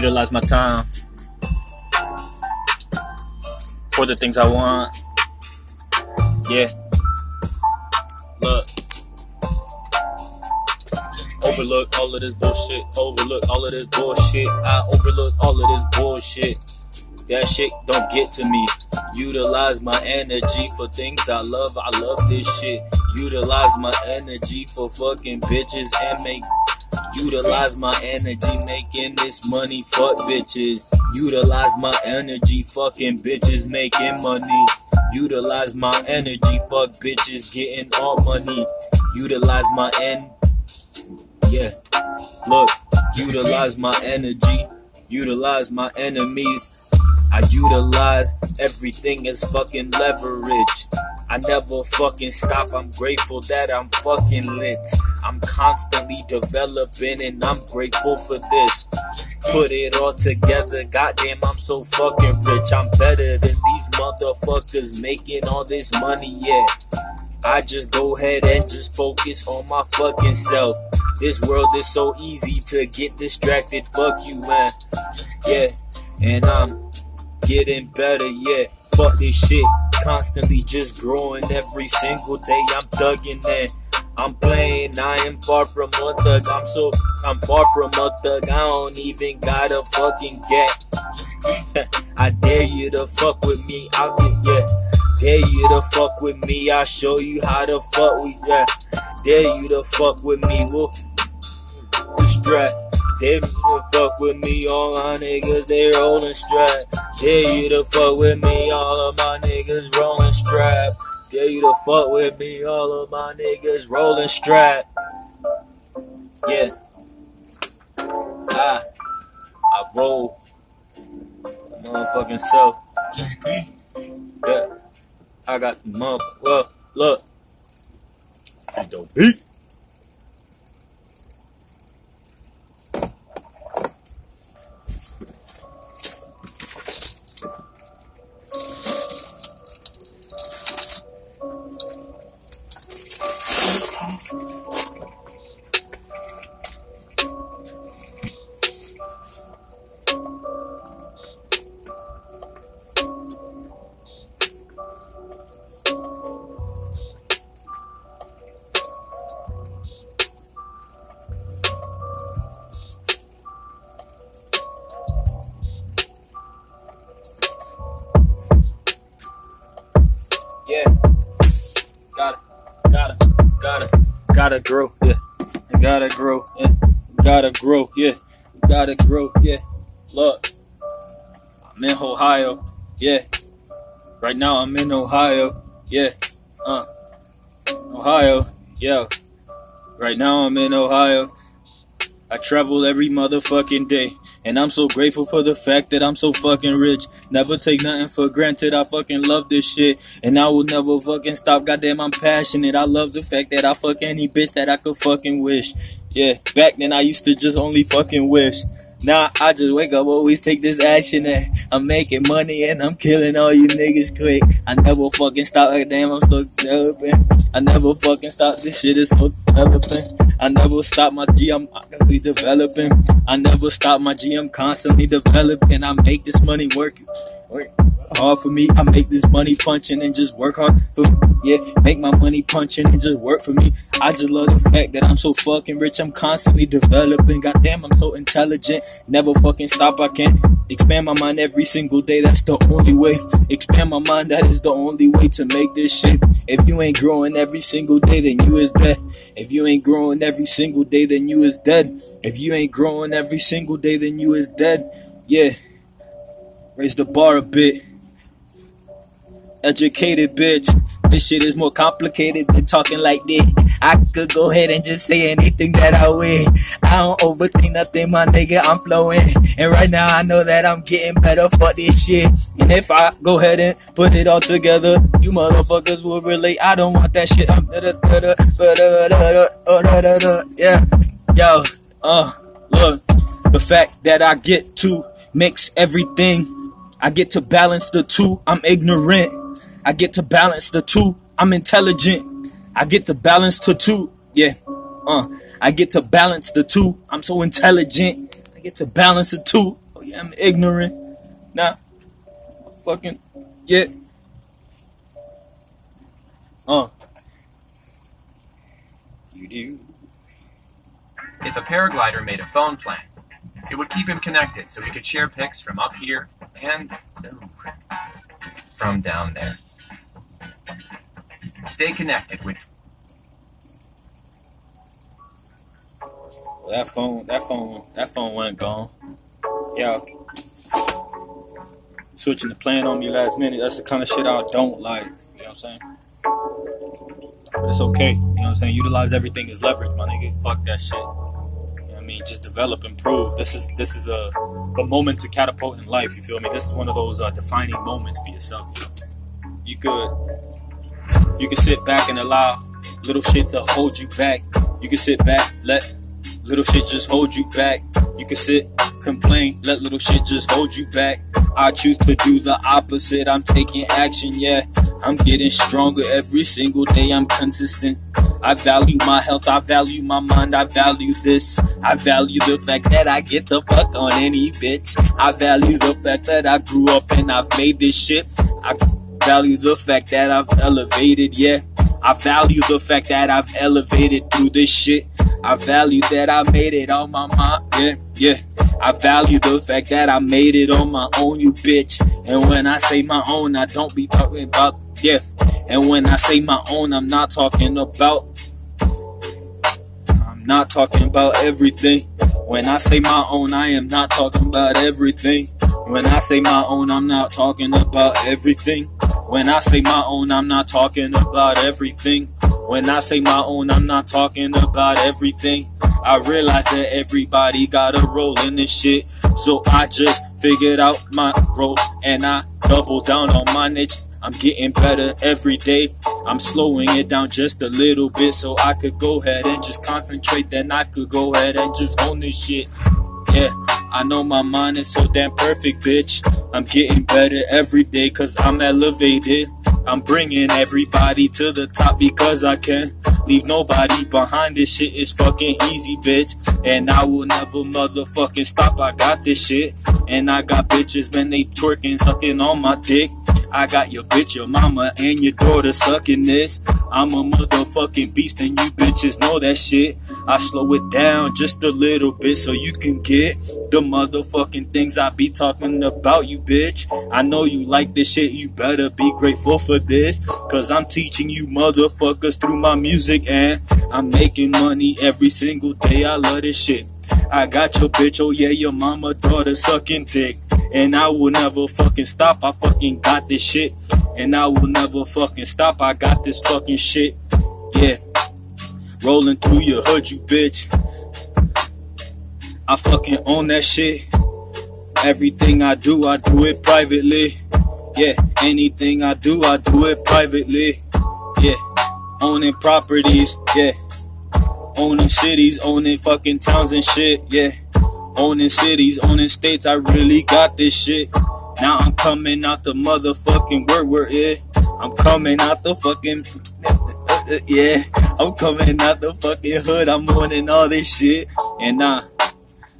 utilize my time for the things I want. Yeah. Look. Overlook all of this bullshit. Overlook all of this bullshit. I overlook all of this bullshit. That shit don't get to me. Utilize my energy for things I love. I love this shit. Utilize my energy for fucking bitches and make. Utilize my energy making this money. Fuck bitches. Utilize my energy fucking bitches making money. Utilize my energy. Fuck bitches getting all money. Utilize my en. Yeah. Look. Utilize my energy. Utilize my enemies. I utilize everything as fucking leverage. I never fucking stop. I'm grateful that I'm fucking lit. I'm constantly developing and I'm grateful for this. Put it all together. Goddamn, I'm so fucking rich. I'm better than these motherfuckers making all this money. Yeah. I just go ahead and just focus on my fucking self. This world is so easy to get distracted. Fuck you, man. Yeah. And I'm getting better, yeah. Fuck this shit. Constantly just growing every single day. I'm thugging in. I'm playing, I am far from a thug. I'm so, I'm far from a thug. I don't even got a fucking get. I dare you to fuck with me. I'll get, yeah. Dare you to fuck with me. I'll show you how to fuck with, yeah. Dare you to fuck with me. We'll distract. You to fuck with me, all my niggas, they rolling strap. Dare you to fuck with me, all of my niggas rollin' strap. Dare you to fuck with me, all of my niggas rollin' strap. Yeah. I, I roll motherfucking self. Yeah. I got the mother, look, look. Don't beat. I'm in Ohio. Yeah. Uh. Ohio. Yeah. Right now I'm in Ohio. I travel every motherfucking day. And I'm so grateful for the fact that I'm so fucking rich. Never take nothing for granted. I fucking love this shit. And I will never fucking stop. Goddamn, I'm passionate. I love the fact that I fuck any bitch that I could fucking wish. Yeah, back then I used to just only fucking wish. Now I just wake up, always take this action and I'm making money and I'm killing all you niggas quick. I never fucking stop, like damn, I'm so developing. I never fucking stop, this shit is so developing. I never stop my G, I'm constantly developing. I never stop my G, I'm constantly developing. I make this money work hard for me. I make this money punching and just work hard for me. Yeah, make my money punching and just work for me. I just love the fact that I'm so fucking rich. I'm constantly developing. Goddamn, I'm so intelligent. Never fucking stop. I can't expand my mind every single day. That's the only way. Expand my mind. That is the only way to make this shit. If you ain't growing every single day, then you is dead. If you ain't growing every single day, then you is dead. If you ain't growing every single day, then you is dead. Yeah. Raise the bar a bit. Educated bitch. This shit is more complicated than talking like this. I could go ahead and just say anything that I wish. I don't overthink nothing, my nigga. I'm flowing. And right now I know that I'm getting better for this shit. And if I go ahead and put it all together, you motherfuckers will relate. I don't want that shit. I'm Yeah. Yo, uh, look. The fact that I get to mix everything. I get to balance the two. I'm ignorant. I get to balance the two. I'm intelligent. I get to balance the two. Yeah. Uh, I get to balance the two. I'm so intelligent. I get to balance the two. I'm ignorant. Nah, fucking yeah. Uh. You do. If a paraglider made a phone plan, it would keep him connected so he could share pics from up here and from down there. Stay connected with That phone, that phone, that phone went gone. Yeah. Switching the plan on me last minute, that's the kind of shit I don't like. You know what I'm saying? But it's okay. You know what I'm saying? Utilize everything as leverage, my nigga. Fuck that shit. Just develop, improve. This is this is a, a moment to catapult in life. You feel me? This is one of those uh, defining moments for yourself. You, know? you could you could sit back and allow little shit to hold you back. You can sit back, let Little shit just hold you back. You can sit, complain, let little shit just hold you back. I choose to do the opposite. I'm taking action, yeah. I'm getting stronger every single day. I'm consistent. I value my health. I value my mind. I value this. I value the fact that I get to fuck on any bitch. I value the fact that I grew up and I've made this shit. I value the fact that I've elevated, yeah. I value the fact that I've elevated through this shit. I value that I made it on my mind. Yeah, yeah. I value the fact that I made it on my own, you bitch. And when I say my own, I don't be talking about, yeah. And when I say my own, I'm not talking about, I'm not talking about everything. When I say my own, I am not talking about everything. When I say my own, I'm not talking about everything. When I say my own, I'm not talking about everything. When I say my own, I'm not talking about everything. I realize that everybody got a role in this shit. So I just figured out my role and I double down on my niche. I'm getting better every day. I'm slowing it down just a little bit so I could go ahead and just concentrate. Then I could go ahead and just own this shit. Yeah, I know my mind is so damn perfect, bitch. I'm getting better every day cause I'm elevated. I'm bringing everybody to the top because I can. Leave nobody behind. This shit is fucking easy, bitch. And I will never motherfucking stop. I got this shit. And I got bitches, man, they twerking, sucking on my dick. I got your bitch, your mama, and your daughter sucking this. I'm a motherfucking beast, and you bitches know that shit. I slow it down just a little bit so you can get the motherfucking things I be talking about, you bitch. I know you like this shit, you better be grateful for this. Cause I'm teaching you motherfuckers through my music, and I'm making money every single day. I love this shit. I got your bitch, oh yeah, your mama, daughter sucking dick. And I will never fucking stop. I fucking got this shit. And I will never fucking stop. I got this fucking shit. Yeah. Rolling through your hood, you bitch. I fucking own that shit. Everything I do, I do it privately. Yeah, anything I do, I do it privately. Yeah, owning properties. Yeah, owning cities, owning fucking towns and shit. Yeah owning cities, owning states. I really got this shit. Now I'm coming out the motherfucking word we're in. I'm coming out the fucking yeah. I'm coming out the fucking hood. I'm owning all this shit, and nah,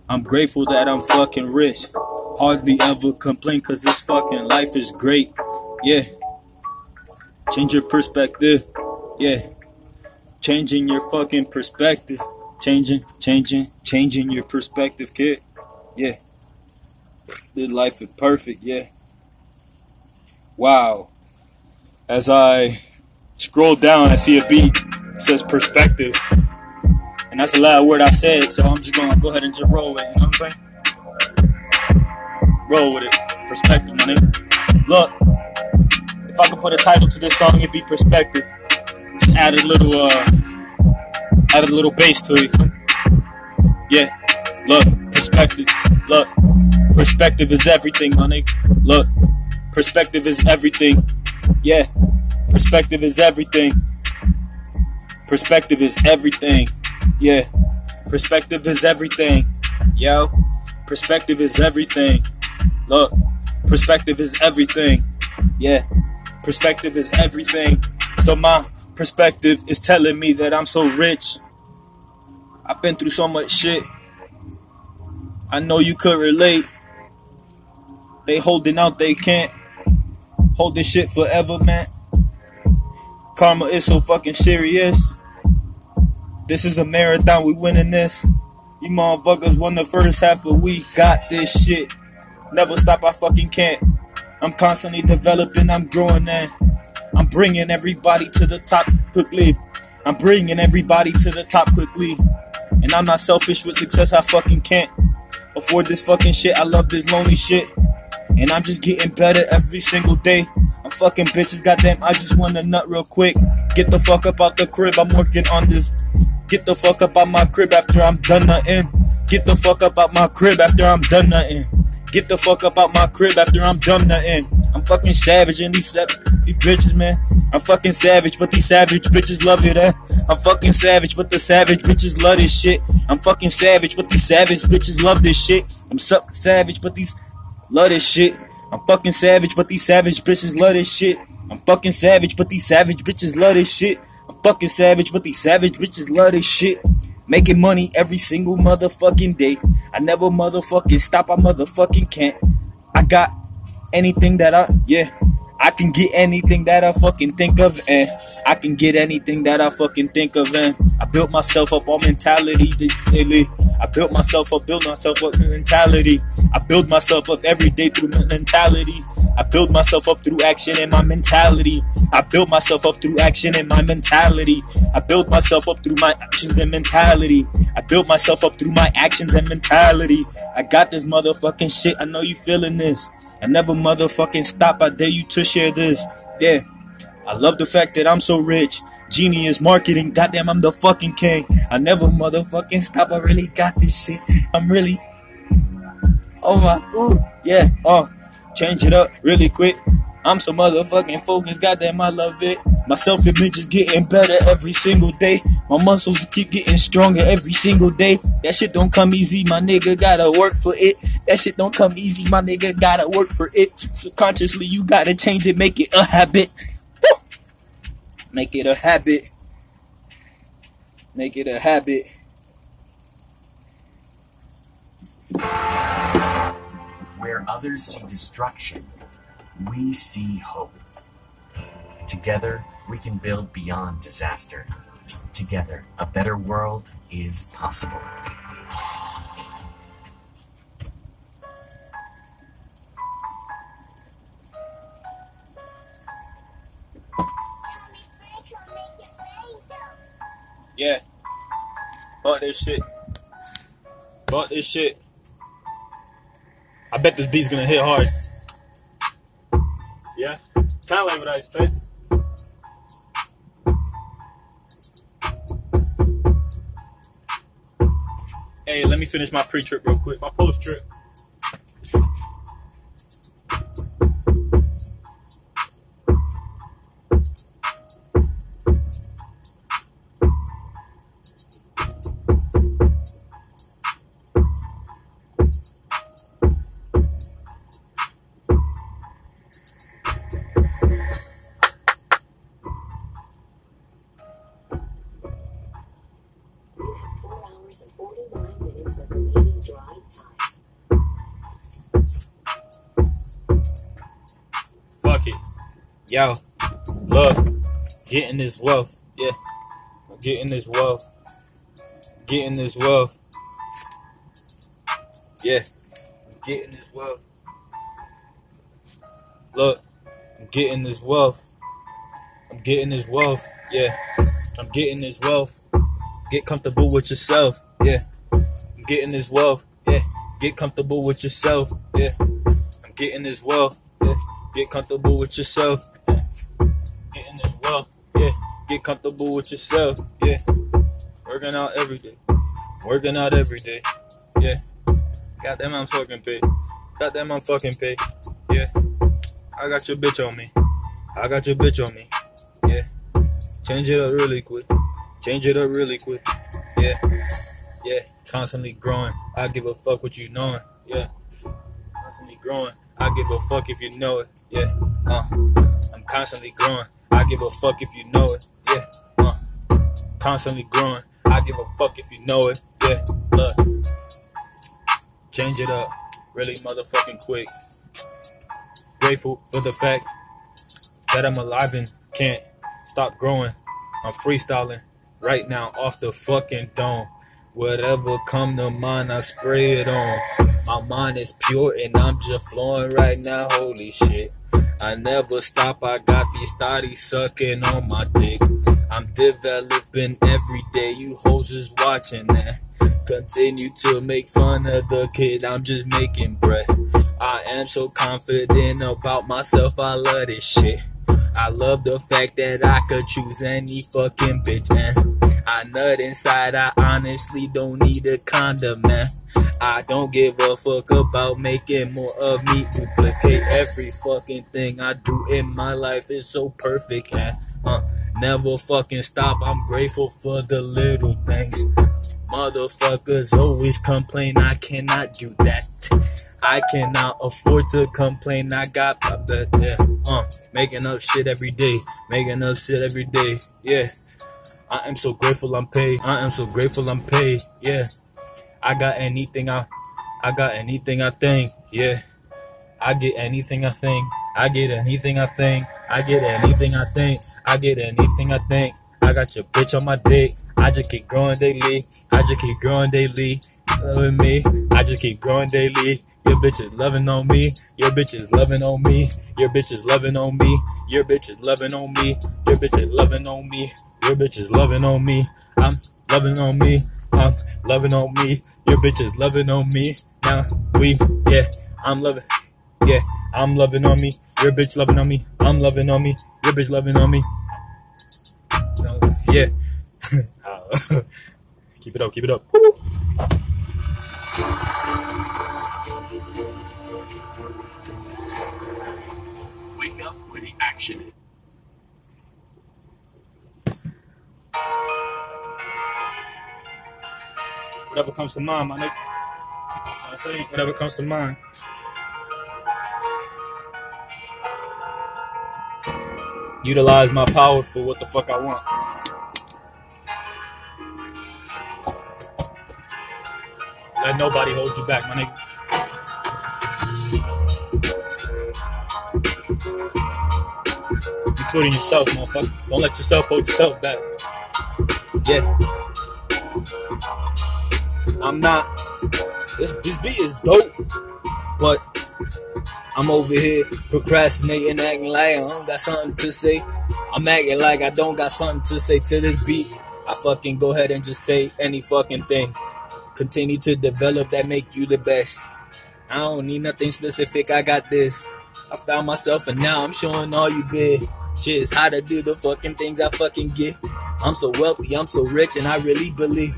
I'm grateful that I'm fucking rich. Hardly ever complain cause this fucking life is great. Yeah. Change your perspective. Yeah. Changing your fucking perspective changing, changing, changing your perspective, kid. Yeah. Live life is perfect, yeah. Wow. As I scroll down, I see a beat. It says perspective. And that's the last word I said, so I'm just gonna go ahead and just roll with it, you know what I'm saying? Roll with it. Perspective, my. Look, if I could put a title to this song, it'd be Perspective. Just add a little, uh, add a little bass to it. Yeah, look, perspective. Look, perspective is everything, honey. Look, perspective is everything. Yeah, perspective is everything. Perspective is everything. Yeah, perspective is everything. Yo, perspective is everything. Look, perspective is everything. Yeah, perspective is everything. So my perspective is telling me that I'm so rich. I've been through so much shit. I know you could relate. They holding out, they can't hold this shit forever, man. Karma is so fucking serious. This is a marathon, we winning this. You motherfuckers won the first half, but we got this shit. Never stop, I fucking can't. I'm constantly developing, I'm growing, and I'm bringing everybody to the top quickly. I'm bringing everybody to the top quickly. And I'm not selfish with success, I fucking can't afford this fucking shit. I love this lonely shit. And I'm just getting better every single day. I'm fucking bitches, goddamn, I just wanna nut real quick. Get the fuck up out the crib, I'm working on this. Get the fuck up out my crib after I'm done nothing. Get the fuck up out my crib after I'm done nothing. Get the fuck up out my crib after I'm done nothing. I'm fucking savage and these these bitches, man. I'm fucking savage, but these savage bitches love it, eh? I'm fucking savage, but the savage bitches love this shit. I'm fucking savage, but these savage bitches love this shit. I'm suck savage, but these love this shit. I'm fucking savage, but these savage bitches love this shit. I'm fucking savage, but these savage bitches love this shit. I'm fucking savage, but these savage bitches love this shit. Making money every single motherfucking day. I never motherfucking stop, I motherfucking can't. I got anything that I, yeah, I can get anything that I fucking think of, and I can get anything that I fucking think of, and I built myself up on mentality daily. I built myself up, built myself up mentality. I build myself up every day through mentality. I build myself up through action and my mentality. I build myself up through action and my mentality. I build myself up through my actions and mentality. I build myself up through my actions and mentality. I got this motherfucking shit. I know you feeling this. I never motherfucking stop. I dare you to share this. Yeah. I love the fact that I'm so rich. Genius marketing, goddamn, I'm the fucking king. I never motherfucking stop. I really got this shit. I'm really. Oh my, ooh, yeah, oh, change it up really quick. I'm so motherfucking focused, goddamn, I love it. My self image is getting better every single day. My muscles keep getting stronger every single day. That shit don't come easy, my nigga gotta work for it. That shit don't come easy, my nigga gotta work for it. Subconsciously, you gotta change it, make it a habit. Make it a habit. Make it a habit. Where others see destruction, we see hope. Together, we can build beyond disaster. Together, a better world is possible. Yeah. Fuck this shit. Fuck this shit. I bet this beat's gonna hit hard. Yeah. Kinda like what I expect. Hey, let me finish my pre-trip real quick. My post-trip. Yo, look, getting this wealth. Yeah, getting this wealth. Getting this wealth. Yeah, getting this wealth. Look, I'm getting this wealth. I'm getting this wealth. Yeah, I'm getting this wealth. Get comfortable with yourself. Yeah, I'm getting this wealth. Yeah, get comfortable with yourself. Yeah, I'm getting this wealth. Get comfortable with yourself. Yeah, getting this wealth. Yeah, get comfortable with yourself. Yeah, working out every day. Working out every day. Yeah, goddamn, I'm fucking paid. Goddamn, I'm fucking paid. Yeah, I got your bitch on me. I got your bitch on me. Yeah, change it up really quick. Change it up really quick. Yeah, yeah, constantly growing. I give a fuck what you knowing. Yeah, constantly growing. I give a fuck if you know it. Yeah, uh, I'm constantly growing. I give a fuck if you know it. Yeah, uh, constantly growing. I give a fuck if you know it. Yeah, look, change it up really motherfucking quick. grateful for the fact that I'm alive and can't stop growing. I'm freestyling right now off the fucking dome. Whatever come to mind, I spray it on. My mind is pure and I'm just flowing right now. Holy shit. I never stop, I got these thotties sucking on my dick. I'm developing every day, you hoes is watching that. Continue to make fun of the kid, I'm just making breath. I am so confident about myself, I love this shit. I love the fact that I could choose any fucking bitch, and I nut inside, I honestly don't need a condom, man. I don't give a fuck about making more of me. Duplicate every fucking thing I do in my life is so perfect and uh, never fucking stop. I'm grateful for the little things. Motherfuckers always complain I cannot do that. I cannot afford to complain. I got the yeah, uh, making up shit every day, making up shit every day. Yeah, I am so grateful I'm paid. I am so grateful I'm paid. Yeah. I got anything I I got anything I think. Yeah. I get anything I think. I get anything I think. I get anything I think. I get anything I think. I got your bitch on my dick. I just keep growing daily. I just keep growing daily. Loving me. I just keep growing daily. Your bitch is loving on me. Your bitch is loving on me. Your bitch is loving on me. Your bitch is loving on me. Your bitch is loving on me. Your bitch is loving on me. I'm loving on me. I'm loving on me. Your bitch is loving on me. Now we, yeah, I'm loving, yeah, I'm loving on me. Your bitch loving on me. I'm loving on me. Your bitch loving on me. No, yeah. keep it up, keep it up. Woo. Whatever comes to mind, my nigga. I say whatever comes to mind. Utilize my power for what the fuck I want. Let nobody hold you back, my nigga. Including yourself, motherfucker. Don't let yourself hold yourself back. Yeah. I'm not. This this beat is dope, but I'm over here procrastinating, acting like I don't got something to say. I'm acting like I don't got something to say to this beat. I fucking go ahead and just say any fucking thing. Continue to develop that make you the best. I don't need nothing specific. I got this. I found myself and now I'm showing all you bitches how to do the fucking things I fucking get. I'm so wealthy, I'm so rich, and I really believe.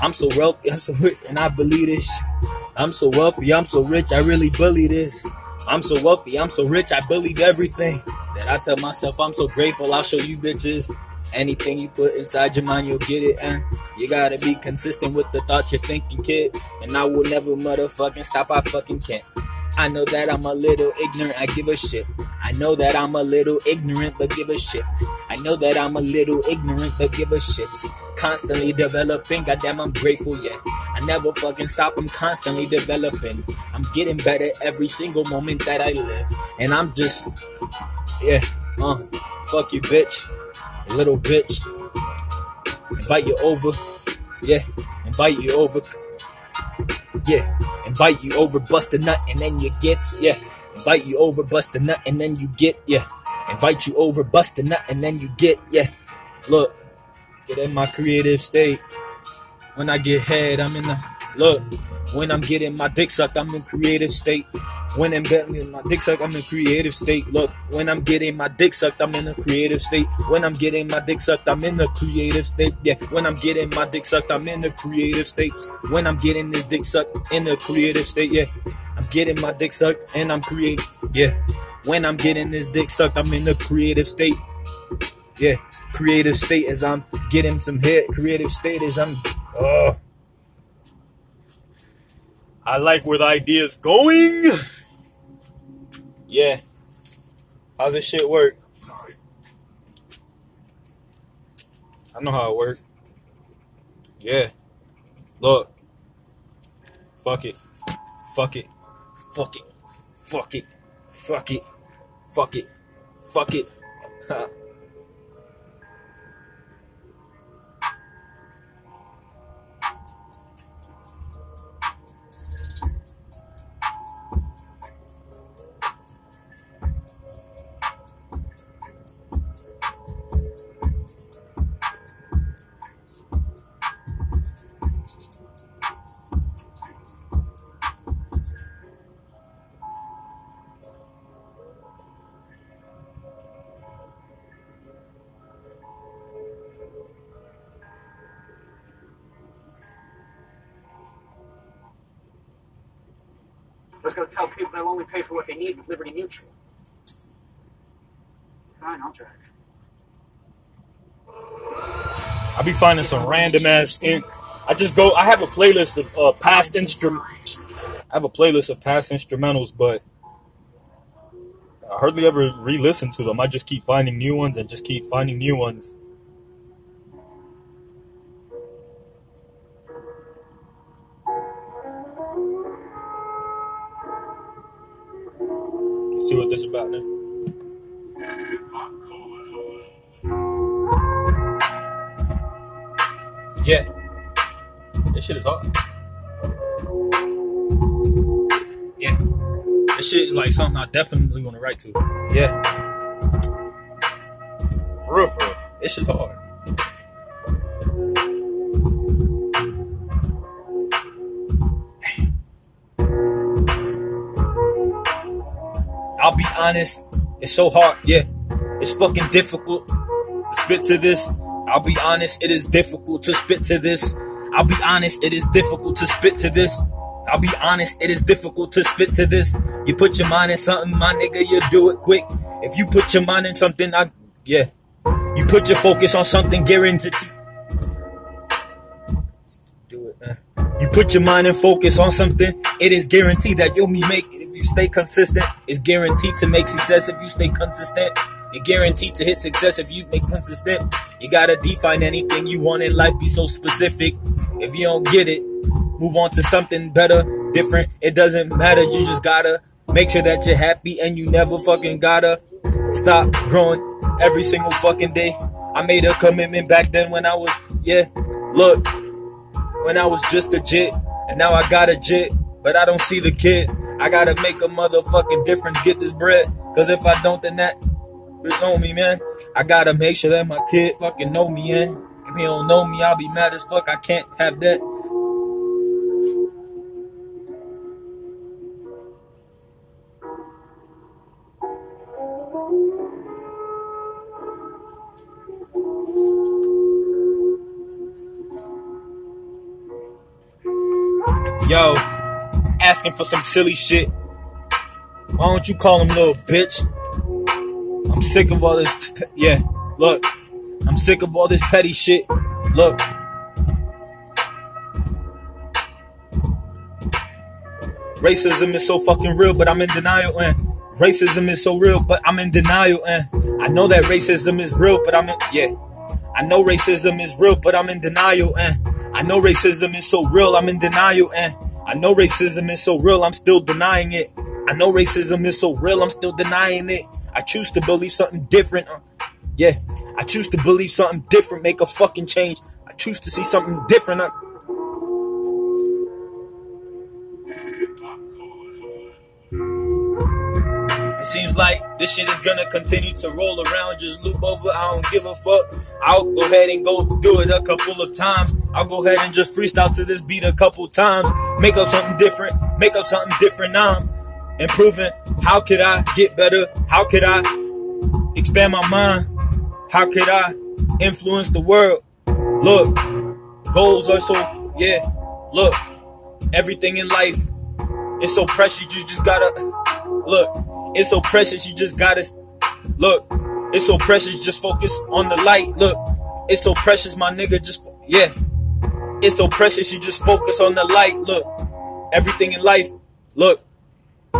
I'm so wealthy, I'm so rich, and I believe this. I'm so wealthy, I'm so rich, I really believe this. I'm so wealthy, I'm so rich, I believe everything. That I tell myself I'm so grateful, I'll show you bitches. Anything you put inside your mind, you'll get it, and you gotta be consistent with the thoughts you're thinking, kid. And I will never motherfucking stop, I fucking can't. I know that I'm a little ignorant, I give a shit. I know that I'm a little ignorant, but give a shit. I know that I'm a little ignorant, but give a shit. Constantly developing, goddamn, I'm grateful, yeah. I never fucking stop, I'm constantly developing. I'm getting better every single moment that I live. And I'm just, yeah, uh, fuck you, bitch. Little bitch. Invite you over, yeah, invite you over. Yeah, invite you over, bust a nut, and then you get, yeah. Invite you over, bust a nut, and then you get, yeah. Invite you over, bust a nut, and then you get, yeah. Look, get in my creative state. When I get head, I'm in the look. When I'm getting my dick sucked, I'm in creative state. When I'm getting my dick sucked, I'm in creative state. Look, when I'm getting my dick sucked, I'm in a creative state. When I'm getting my dick sucked, I'm in a creative state. Yeah, when I'm getting my dick sucked, I'm in a creative state. When I'm getting this dick sucked, in a creative state. Yeah, I'm getting my dick sucked and I'm create. Yeah, when I'm getting this dick sucked, I'm in a creative state. Yeah, creative state as I'm getting some hit. Creative state as I'm. Oh. I like where the idea's going. Yeah. How's this shit work? I know how it works. Yeah. Look. Fuck it. Fuck it. Fuck it. Fuck it. Fuck it. Fuck it. Fuck it. going to tell people they'll only pay for what they need with Liberty Mutual. Fine, I'll try. I be finding some random ass. In- I just go. I have a playlist of uh, past instruments. I have a playlist of past instrumentals, but I hardly ever re-listen to them. I just keep finding new ones and just keep finding new ones. See what this is about now. Yeah. This shit is hard. Yeah. This shit is like something I definitely want to write to. Yeah. For real, for real. This shit's hard. Honest, it's so hard. Yeah. It's fucking difficult to spit to this. I'll be honest, it is difficult to spit to this. I'll be honest, it is difficult to spit to this. I'll be honest, it is difficult to spit to this. You put your mind in something, my nigga, you do it quick. If you put your mind in something, I, yeah. You put your focus on something, guaranteed. Do it, man. You put your mind and focus on something, it is guaranteed that you'll be making it if you stay consistent. It's guaranteed to make success if you stay consistent. You're guaranteed to hit success if you make consistent. You gotta define anything you want in life, be so specific. If you don't get it, move on to something better, different. It doesn't matter, you just gotta make sure that you're happy and you never fucking gotta stop growing every single fucking day. I made a commitment back then when I was, yeah, look, when I was just a jit, and now I got a jit, but I don't see the kid. I gotta make a motherfucking difference, get this bread, cause if I don't, then that know me, man. I gotta make sure that my kid fucking know me, man. If he don't know me, I'll be mad as fuck. I can't have that. Yo, asking for some silly shit. Why don't you call him little bitch? I'm sick of all this. T- yeah, look, I'm sick of all this petty shit. Look. Racism is so fucking real, but I'm in denial. And racism is so real, but I'm in denial. And I know that racism is real, but I'm in, yeah. I know racism is real, but I'm in denial. And I know racism is so real, I'm in denial. And I know racism is so real, I'm still denying it. I know racism is so real, I'm still denying it. I choose to believe something different. Uh, yeah, I choose to believe something different, make a fucking change. I choose to see something different. Uh, seems like this shit is gonna continue to roll around, just loop over. I don't give a fuck. I'll go ahead and go do it a couple of times. I'll go ahead and just freestyle to this beat a couple times. Make up something different. Make up something different now. I'm improving. How could I get better? How could I expand my mind? How could I influence the world? Look, goals are so, yeah. Look, everything in life is so precious. You just gotta, look, it's so precious. You just gotta, look, it's so precious. Just focus on the light. Look, it's so precious, my nigga. Just, yeah. It's so precious. You just focus on the light. Look, everything in life, look,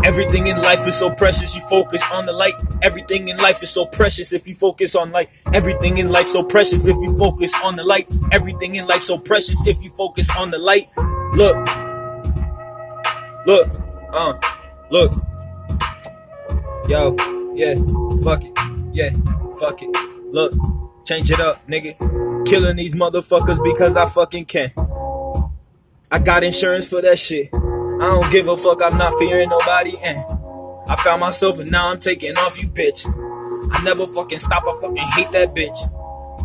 Everything in life is so precious. You focus on the light. Everything in life is so precious if you focus on light. Everything in life so precious if you focus on the light. Everything in life so precious if you focus on the light. Look. Look. Uh. Look. Yo. Yeah, fuck it. Yeah, fuck it. Look, change it up, nigga. Killing these motherfuckers because I fucking can. I got insurance for that shit. I don't give a fuck, I'm not fearing nobody, and I found myself and now I'm taking off you, bitch. I never fucking stop, I fucking hate that bitch.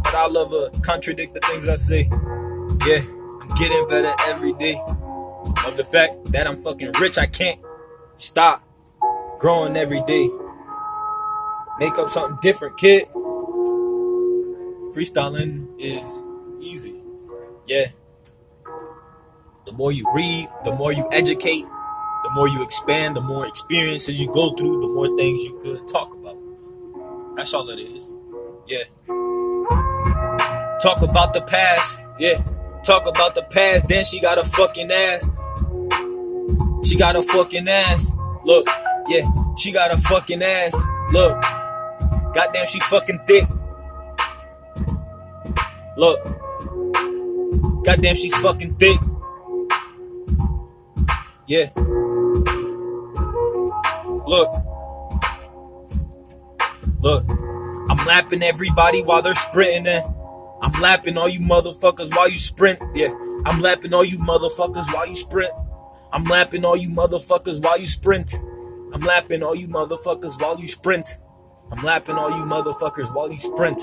But I love her, contradict the things I say. Yeah, I'm getting better every day. Of the fact that I'm fucking rich, I can't stop growing every day. Make up something different, kid. Freestyling is easy. Yeah. The more you read, the more you educate, the more you expand, the more experiences you go through, the more things you could talk about. That's all it is. Yeah. Talk about the past. Yeah. Talk about the past. Then she got a fucking ass. She got a fucking ass. Look. Yeah. She got a fucking ass. Look. Goddamn, she fucking thick. Look. Goddamn, she's fucking thick. Yeah. Look. Look. I'm lapping everybody while they're sprinting. And I'm lapping all you motherfuckers while you sprint. Yeah. I'm lapping all you motherfuckers while you sprint. I'm lapping all you motherfuckers while you sprint. I'm lapping all you motherfuckers while you sprint. I'm lapping all you motherfuckers while you sprint.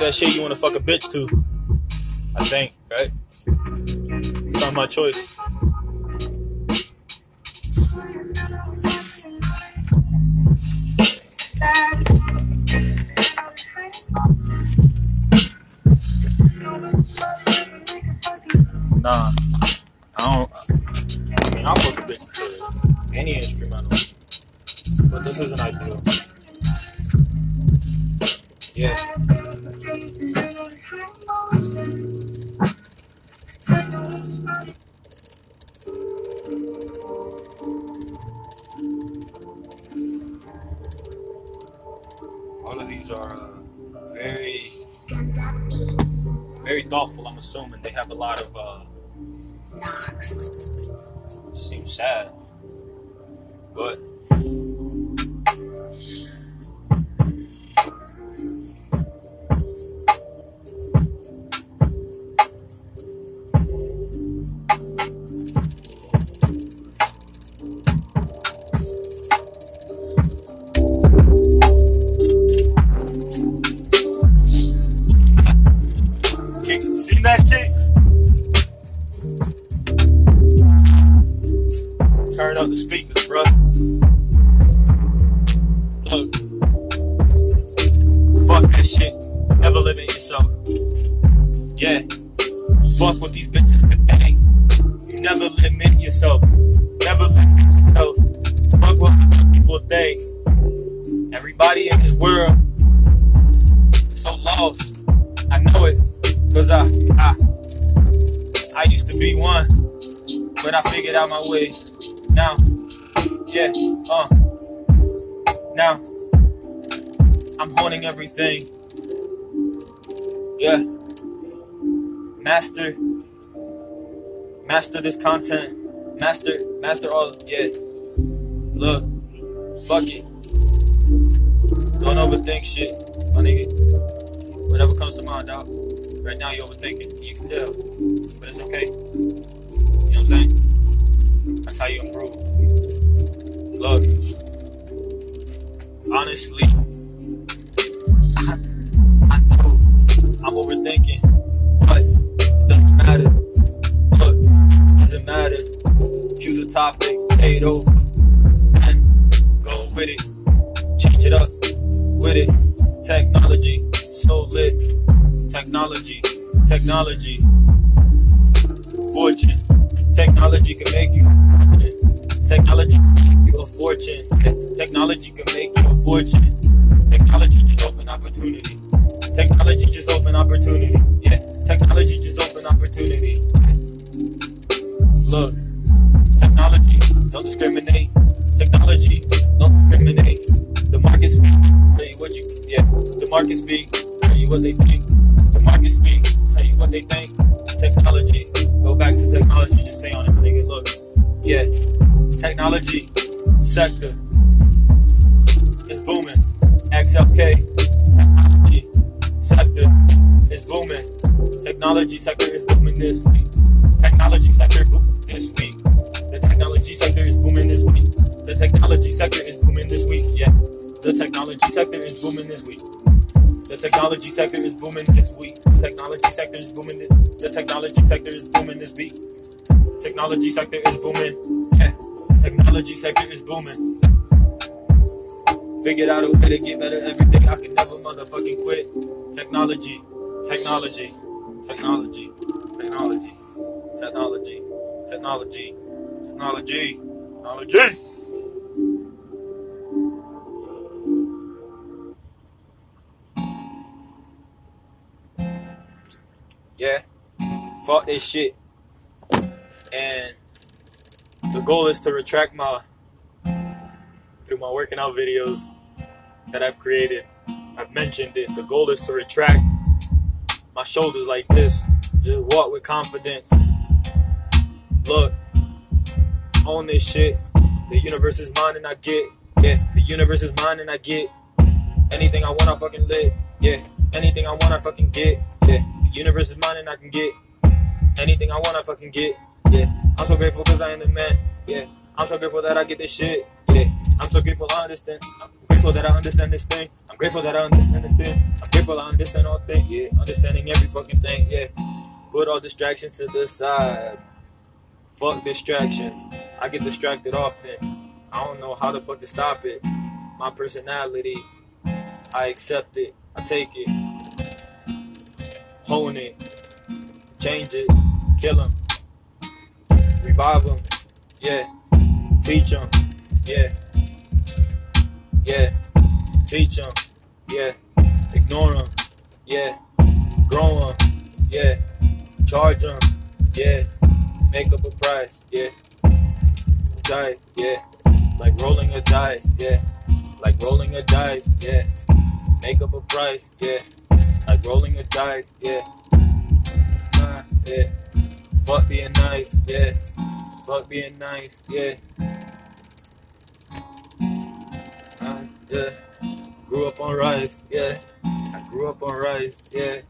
That shit you wanna fuck a bitch to. I think, right? It's not my choice. Nah. I don't I mean I'll fuck a bitch to any instrumental. But this isn't ideal. Yeah. Assuming they have a lot of. Fuck that shit. Never limit yourself. Yeah. Fuck what these bitches can think. You never limit yourself. Never limit yourself. Fuck what people think. Everybody in this world is so lost. I know it. Cause I, I, I used to be one, but I figured out my way. Now, yeah, uh, now, I'm honing everything. Yeah, master, master this content, master, master all, yeah. Look, fuck it. Don't overthink shit, my nigga. Whatever comes to mind, dog. Right now you're overthinking. You can tell. But it's okay. You know what I'm saying? That's how you improve. Look. Honestly, I know I'm overthinking, but it doesn't matter. Look, doesn't matter. Choose a topic, say it over, and go with it. Change it up with it. Technology, so lit technology, technology, fortune. Technology can make you fortune. Technology can make you a fortune. Technology can make you a fortune. Technology just open opportunity. Technology just open opportunity. Yeah, technology just open opportunity. Look, technology, don't discriminate. Technology, don't discriminate. The market speak, tell you what you, yeah. The market speak, tell you what they think. The market speak, tell you what they think. Technology, go back to technology, just stay on it, nigga. Look, yeah, technology sector is booming. XLK, sector is booming. Technology sector is booming this week. Technology sector booming this week. The technology sector is booming this week. The technology sector is booming this week. Yeah. The technology sector is booming this week. The technology sector is booming this week. The technology sector is booming. This, the technology sector is booming this week. Technology sector is booming. Yeah. Technology sector is booming. Figured out a way to get better every day. I can never motherfucking quit. Technology, technology, technology, technology, technology, technology, technology, technology. Yeah, fuck this shit. And the goal is to retract my through my working out videos that I've created. I've mentioned it. The goal is to retract my shoulders like this. Just walk with confidence. Look, own this shit. The universe is mine and I get. Yeah, the universe is mine and I get. Anything I want, I fucking lit. Yeah, anything I want, I fucking get. Yeah, the universe is mine and I can get. Anything I want, I fucking get. Yeah, I'm so grateful because I am the man. Yeah, I'm so grateful that I get this shit. I'm so grateful I understand. I'm grateful that I understand this thing. I'm grateful that I understand this thing. I'm grateful I understand all things. Yeah, understanding every fucking thing. Yeah, put all distractions to the side. Fuck distractions. I get distracted often. I don't know how the fuck to stop it. My personality, I accept it. I take it. Hone it. Change it. Kill them. Revive them. Yeah. Teach them. Yeah. Yeah. Teach them. Yeah. Ignore them. Yeah. Grow them. Yeah. Charge them. Yeah. Make up a price. Yeah. Die. Yeah. Like rolling a dice. Yeah. Like rolling a dice. Yeah. Make up a price. Yeah. Like rolling a dice. Yeah. Nah, yeah. Fuck being nice. Yeah. Fuck being nice. Yeah. Yeah. Grew up on rice. Yeah. I grew up on rice. Yeah.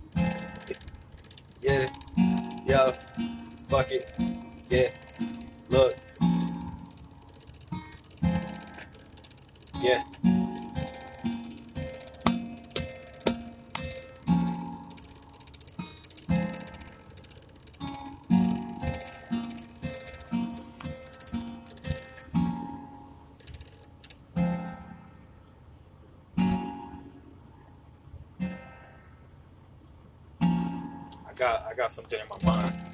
Yeah. Yo. Fuck it. Yeah. Look. Yeah. Something in my mind.